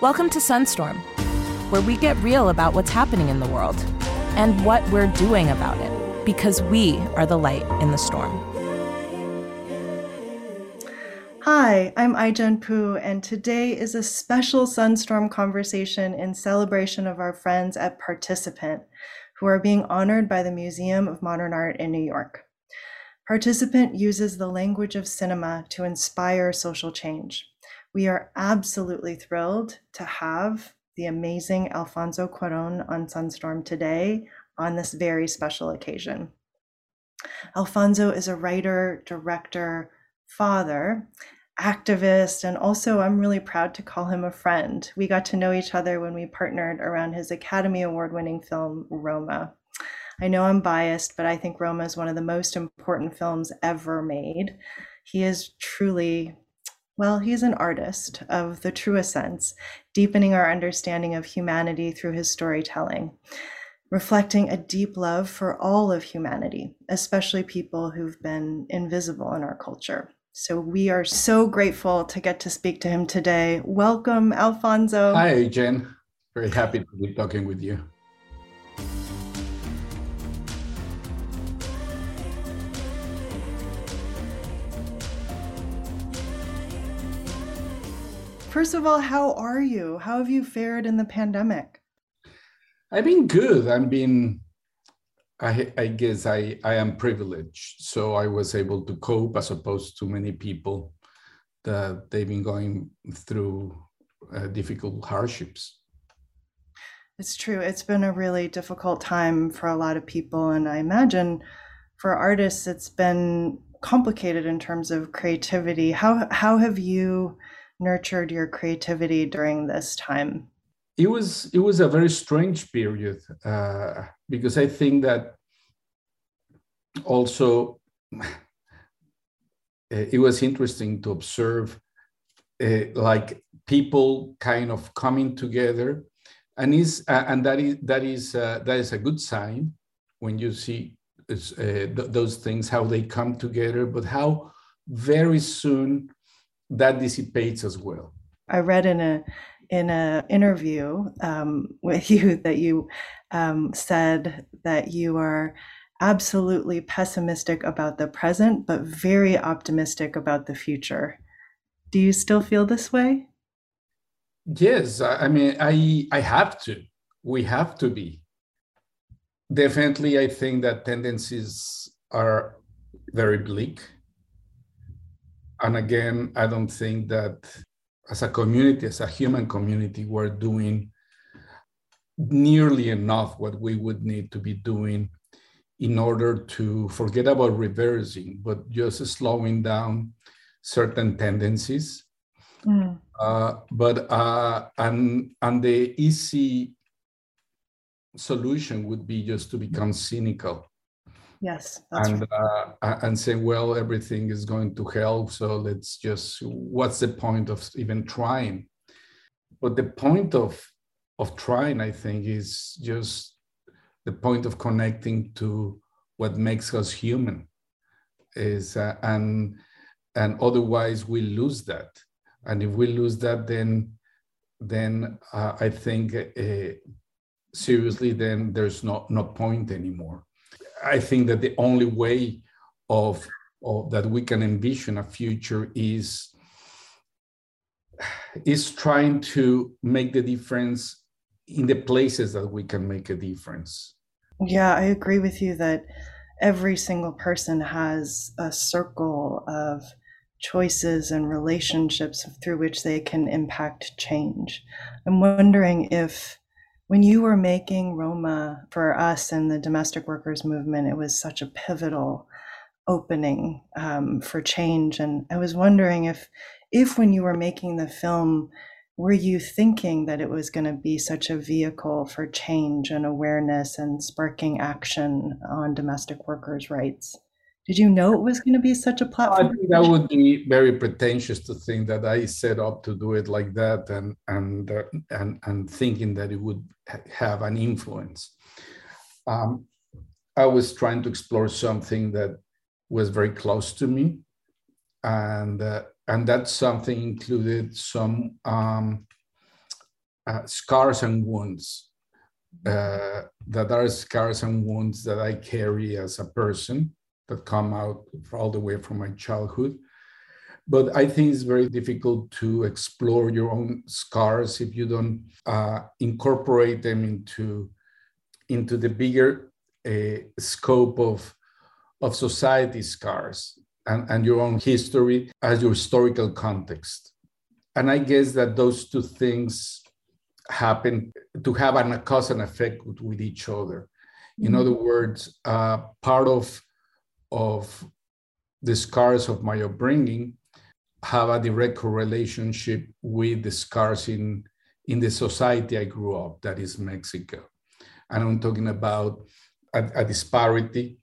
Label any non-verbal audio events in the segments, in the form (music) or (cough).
Welcome to Sunstorm, where we get real about what's happening in the world and what we're doing about it, because we are the light in the storm. Hi, I'm Ai-jen Poo, and today is a special Sunstorm conversation in celebration of our friends at Participant, who are being honored by the Museum of Modern Art in New York. Participant uses the language of cinema to inspire social change. We are absolutely thrilled to have the amazing Alfonso Cuaron on Sunstorm today on this very special occasion. Alfonso is a writer, director, father, activist, and also I'm really proud to call him a friend. We got to know each other when we partnered around his Academy Award winning film, Roma. I know I'm biased, but I think Roma is one of the most important films ever made. He is truly, well, he's an artist of the truest sense, deepening our understanding of humanity through his storytelling, reflecting a deep love for all of humanity, especially people who've been invisible in our culture. So we are so grateful to get to speak to him today. Welcome, Alfonso. Hi, Jen. Very happy to be talking with you. First of all, how are you? How have you fared in the pandemic? I've been good. I've been, I, I guess I, I am privileged. So I was able to cope as opposed to many people that they've been going through uh, difficult hardships. It's true. It's been a really difficult time for a lot of people. And I imagine for artists, it's been complicated in terms of creativity. How, how have you nurtured your creativity during this time? It was it was a very strange period uh, because I think that also it was interesting to observe uh, like people kind of coming together and is uh, and that is that is uh, that is a good sign when you see uh, th- those things how they come together but how very soon that dissipates as well. I read in a in a interview um, with (laughs) you that you um, said that you are absolutely pessimistic about the present, but very optimistic about the future. Do you still feel this way? Yes, I mean, I I have to. We have to be. Definitely, I think that tendencies are very bleak and again, I don't think that as a community, as a human community, we're doing nearly enough what we would need to be doing in order to forget about reversing, but just slowing down certain tendencies. Mm. Uh, but uh, and and the easy solution would be just to become cynical Yes. and right. uh, and say, well, everything is going to hell, so let's just. What's the point of even trying? But the point of of trying, I think, is just the point of connecting to what makes us human. Is uh, and and otherwise we lose that, and if we lose that, then then uh, I think uh, seriously, then there's no no point anymore I think that the only way of, of that we can envision a future is is trying to make the difference in the places that we can make a difference. Yeah, I agree with you that every single person has a circle of choices and relationships through which they can impact change. I'm wondering if when you were making Roma for us and the domestic workers movement, it was such a pivotal opening um, for change. And I was wondering if, if when you were making the film, were you thinking that it was going to be such a vehicle for change and awareness and sparking action on domestic workers' rights? Did you know it was going to be such a platform? I think that would be very pretentious to think that I set up to do it like that, and and uh, and and thinking that it would have an influence. Um, I was trying to explore something that was very close to me, and uh, and that something included some um, uh, scars and wounds uh, that are scars and wounds that I carry as a person that come out all the way from my childhood. But I think it's very difficult to explore your own scars if you don't uh, incorporate them into, into the bigger uh, scope of, of society scars and, and your own history as your historical context. And I guess that those two things happen to have an cause and effect with, with each other. In mm-hmm. other words, uh, part of of the scars of my upbringing have a direct relationship with the scars in in the society I grew up, that is Mexico. And I'm talking about a, a disparity,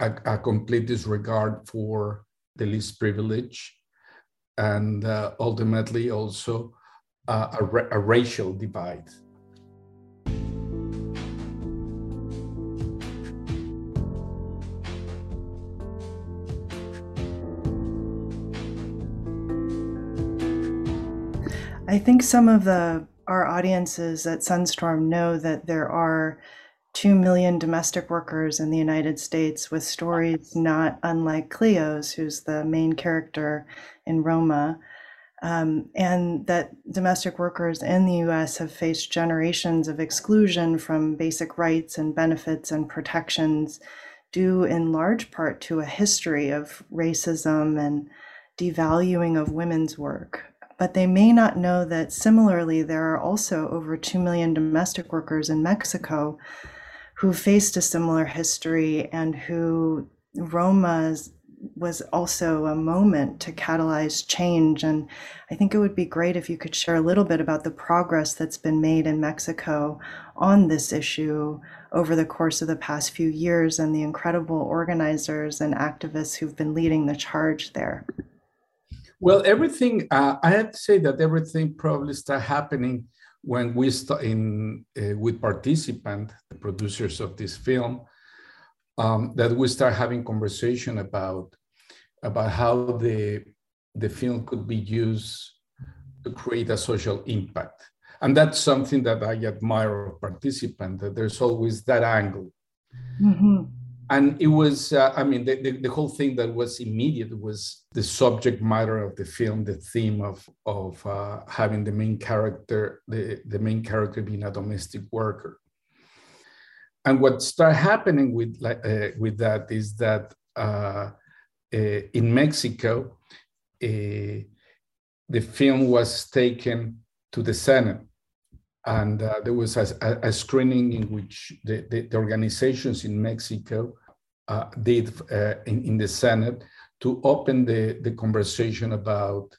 a, a, complete disregard for the least privileged, and uh, ultimately also uh, a, a racial divide. I think some of the our audiences at Sunstorm know that there are 2 million domestic workers in the United States with stories not unlike Cleo's, who's the main character in Roma, um, and that domestic workers in the US have faced generations of exclusion from basic rights and benefits and protections, due in large part to a history of racism and devaluing of women's work. But they may not know that similarly, there are also over 2 million domestic workers in Mexico who faced a similar history and who Roma's was also a moment to catalyze change. And I think it would be great if you could share a little bit about the progress that's been made in Mexico on this issue over the course of the past few years and the incredible organizers and activists who've been leading the charge there. Well, everything, uh, I have to say that everything probably started happening when we start in uh, with participant, the producers of this film, um, that we start having conversation about about how the the film could be used to create a social impact and that's something that i admire of participant that there's always that angle mm-hmm. And it was uh, i mean the, the, the, whole thing that was immediate was the subject matter of the film the theme of of uh, having the main character the, the main character being a domestic worker. And what started happening with uh, with that is that uh, uh, in Mexico, uh, the film was taken to the Senate, and uh, there was a, a, screening in which the, the, the organizations in Mexico uh, did in, in, the Senate to open the, the conversation about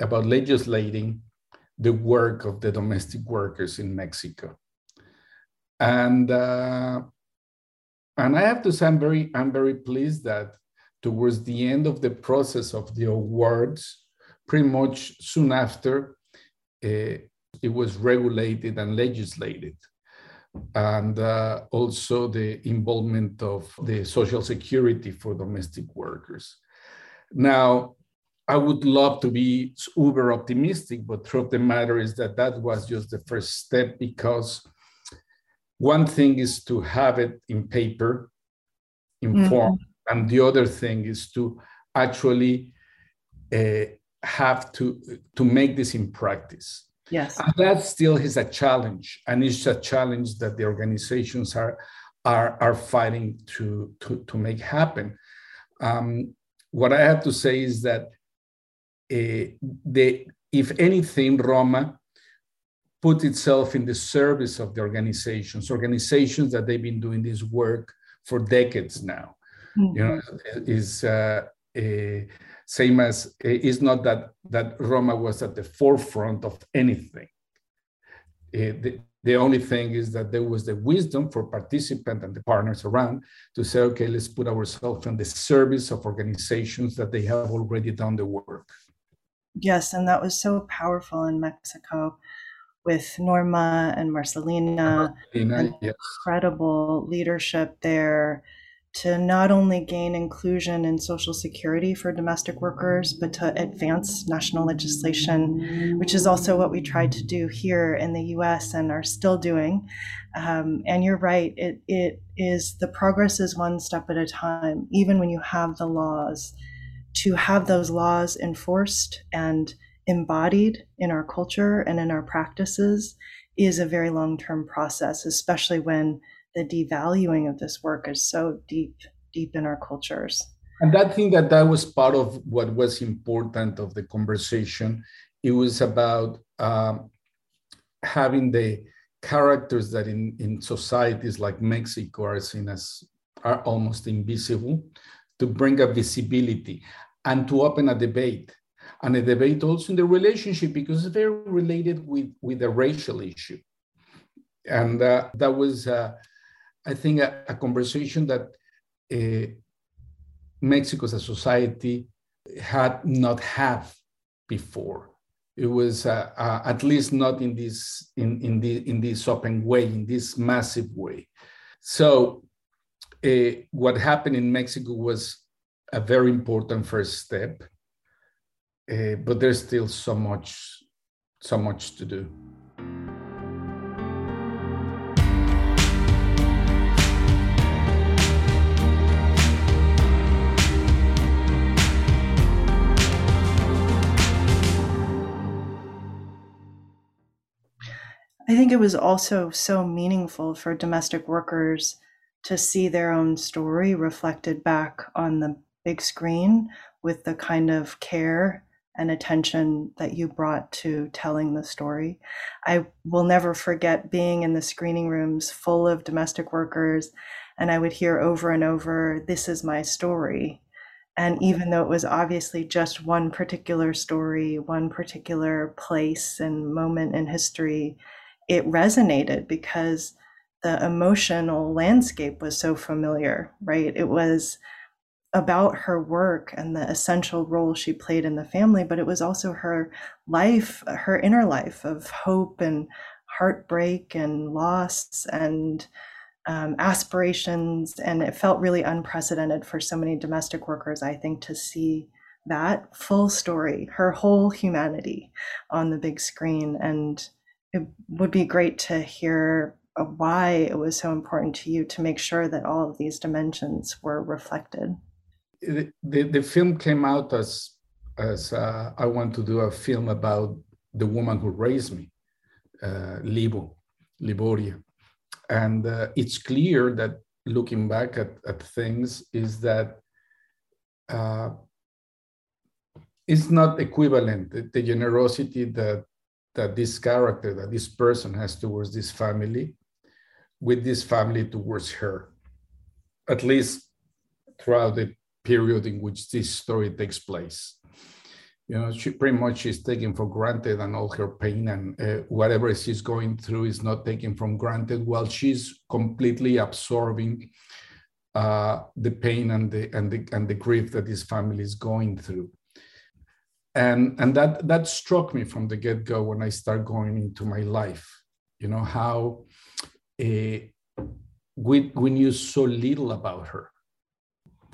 about legislating the work of the domestic workers in Mexico. And uh, and I have to say I'm very I'm very pleased that towards the end of the process of the awards, pretty much soon after, uh, it was regulated and legislated, and uh, also the involvement of the social security for domestic workers. Now, I would love to be uber optimistic, but truth of the matter is that that was just the first step because one thing is to have it in paper, in mm-hmm. form, and the other thing is to actually uh, have to to make this in practice. Yes, and that still is a challenge, and it's a challenge that the organizations are are are fighting to to to make happen. Um, what I have to say is that uh, the if anything, Roma put itself in the service of the organizations, organizations that they've been doing this work for decades now. Mm-hmm. You know, is uh, a, same as it's not that that Roma was at the forefront of anything. Uh, the, the only thing is that there was the wisdom for participants and the partners around to say, okay, let's put ourselves in the service of organizations that they have already done the work. Yes, and that was so powerful in Mexico with Norma and Marcelina, Marcelina and yes. incredible leadership there to not only gain inclusion in Social Security for domestic workers, but to advance national legislation, which is also what we tried to do here in the US and are still doing. Um, and you're right, it, it is the progress is one step at a time, even when you have the laws. To have those laws enforced and embodied in our culture and in our practices is a very long term process, especially when the devaluing of this work is so deep, deep in our cultures. And I think that that was part of what was important of the conversation. It was about um, having the characters that in, in societies like Mexico are seen as are almost invisible to bring a visibility and to open a debate and a debate also in the relationship because it's very related with, with the racial issue. And uh, that was uh, I think, a, a conversation that uh, Mexico as a society had not had before. It was uh, uh, at least not in this in in the in this open way, in this massive way. So, uh, what happened in Mexico was a very important first step, uh, but there's still so much so much to do. I think it was also so meaningful for domestic workers to see their own story reflected back on the big screen with the kind of care and attention that you brought to telling the story. I will never forget being in the screening rooms full of domestic workers, and I would hear over and over, This is my story. And even though it was obviously just one particular story, one particular place and moment in history, it resonated because the emotional landscape was so familiar, right? It was about her work and the essential role she played in the family, but it was also her life, her inner life of hope and heartbreak and loss and um, aspirations. And it felt really unprecedented for so many domestic workers, I think, to see that full story, her whole humanity on the big screen. And it would be great to hear uh, why it was so important to you to make sure that all of these dimensions were reflected. The, the, film came out as as uh, I want to do a film about the woman who raised me, uh, Libo, Liboria. And uh, it's clear that looking back at, at things is that uh, it's not equivalent. The, the generosity that that this character, that this person has towards this family, with this family towards her, at least throughout the period in which this story takes place. You know, she pretty much is taken for granted, and all her pain and uh, whatever she's going through is not taken for granted, while she's completely absorbing uh, the pain and the and the and the grief that this family is going through and and that that struck me from the get-go when i start going into my life you know how uh, we, we knew so little about her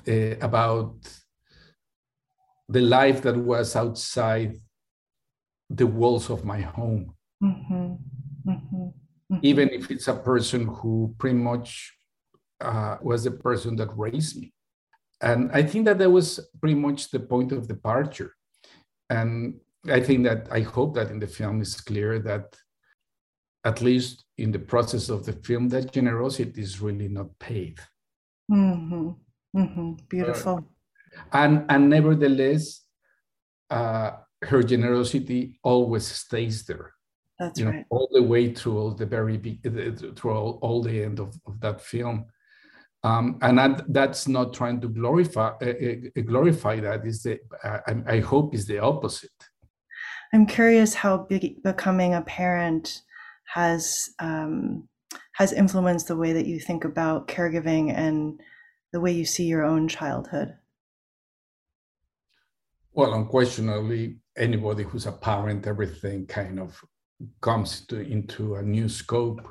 uh, about the life that was outside the walls of my home mm-hmm. Mm-hmm. Mm-hmm. even if it's a person who pretty much uh, was the person that raised me and i think that that was pretty much the point of departure and I think that I hope that in the film is clear that at least in the process of the film, that generosity is really not paid. Mm-hmm. Mm-hmm. Beautiful. Uh, and and nevertheless, uh, her generosity always stays there. That's you right. Know, all the way through all the very through all, all the end of, of that film. Um, and that, that's not trying to glorify uh, uh, glorify that is the uh, I, I, hope is the opposite. I'm curious how big, becoming a parent has um, has influenced the way that you think about caregiving and the way you see your own childhood. Well unquestionably anybody who's a parent everything kind of comes to, into a new scope.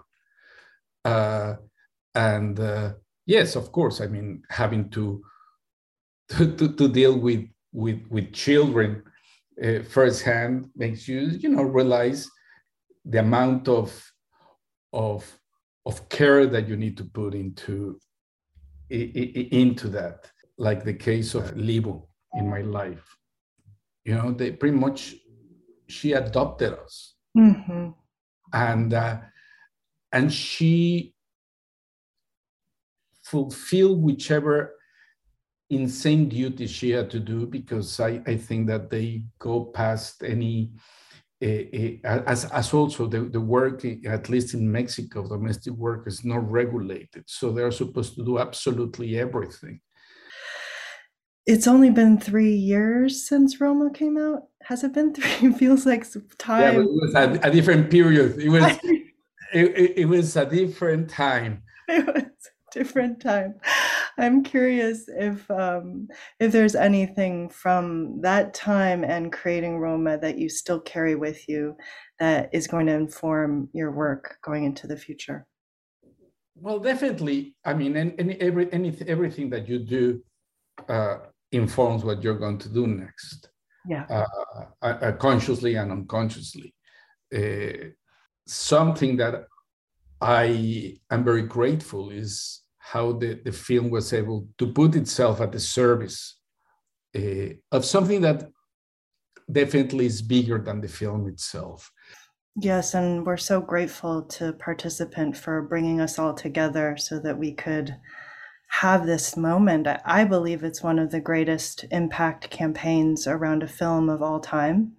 Uh, and uh, yes, of course. I mean, having to to, to, to deal with with with children uh, firsthand makes you you know realize the amount of of of care that you need to put into into that like the case of Libo in my life you know they pretty much she adopted us mm-hmm. and uh, and she fulfilled whichever insane duty she had to do because I, I think that they go past any uh, uh, as, as also the, the work at least in mexico domestic work is not regulated. So they're supposed to do absolutely everything. It's only been three years since roma came out. Has it been (laughs) three? It feels like time yeah, it was a, a, different period. It was (laughs) it, it, it was a different time. It was different time. I'm curious if um, if there's anything from that time and creating Roma that you still carry with you that is going to inform your work going into the future. Well, definitely. I mean, any, every, any, everything that you do uh, informs what you're going to do next. Yeah. Uh, uh, consciously and unconsciously. Uh, something that I am very grateful is how the, the film was able to put itself at the service uh, of something that definitely is bigger than the film itself. Yes, and we're so grateful to Participant for bringing us all together so that we could have this moment. I believe it's one of the greatest impact campaigns around a film of all time.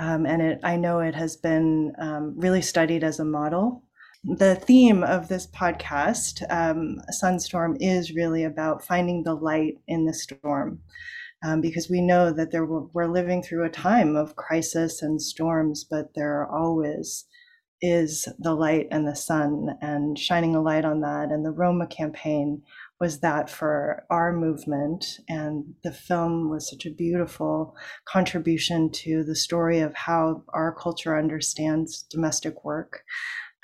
Um, and it, I know it has been um, really studied as a model the theme of this podcast, um, Sunstorm, is really about finding the light in the storm. Um, because we know that there we're living through a time of crisis and storms, but there always is the light and the sun, and shining a light on that. And the Roma campaign was that for our movement, and the film was such a beautiful contribution to the story of how our culture understands domestic work.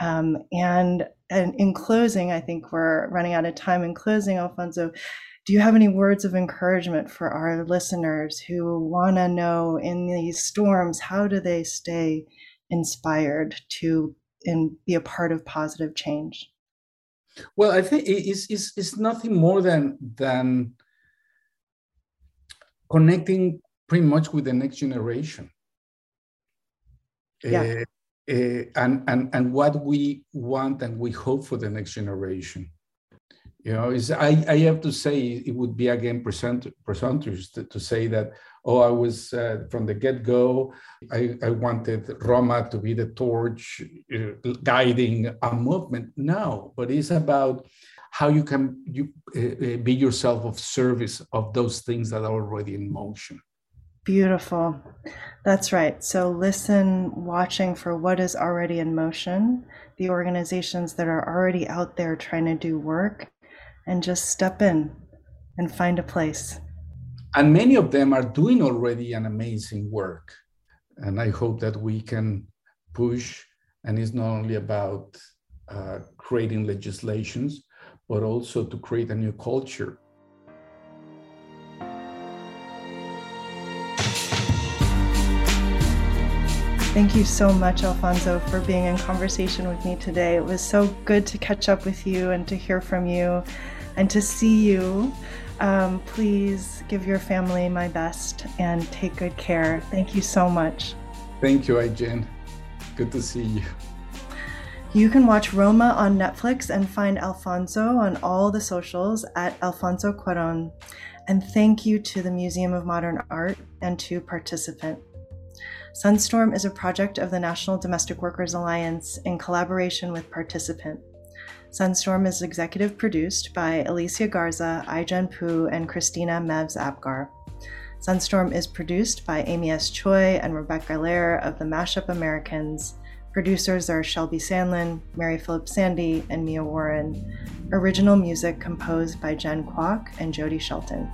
Um, and, and in closing, I think we're running out of time. In closing, Alfonso, do you have any words of encouragement for our listeners who want to know in these storms how do they stay inspired to and be a part of positive change? Well, I think it's, it's, it's nothing more than than connecting pretty much with the next generation. Yeah. Uh, and, and, and what we want and we hope for the next generation. You know, is I, I have to say it would be again presumptuous to, to say that, oh, I was uh, from the get go, I, I wanted Roma to be the torch uh, guiding a movement. No, but it's about how you can you, uh, be yourself of service of those things that are already in motion. Beautiful. That's right. So listen, watching for what is already in motion, the organizations that are already out there trying to do work, and just step in and find a place. And many of them are doing already an amazing work. And I hope that we can push, and it's not only about uh, creating legislations, but also to create a new culture Thank you so much, Alfonso, for being in conversation with me today. It was so good to catch up with you and to hear from you and to see you. Um, please give your family my best and take good care. Thank you so much. Thank you, Aijen. Good to see you. You can watch Roma on Netflix and find Alfonso on all the socials at Alfonso Cuaron. And thank you to the Museum of Modern Art and to Participant. Sunstorm is a project of the National Domestic Workers Alliance in collaboration with Participant. Sunstorm is executive produced by Alicia Garza, Aijen Poo, and Christina Mevs Apgar. Sunstorm is produced by Amy S. Choi and Rebecca Lehrer of the Mashup Americans. Producers are Shelby Sandlin, Mary Phillips Sandy, and Mia Warren. Original music composed by Jen Kwok and Jody Shelton.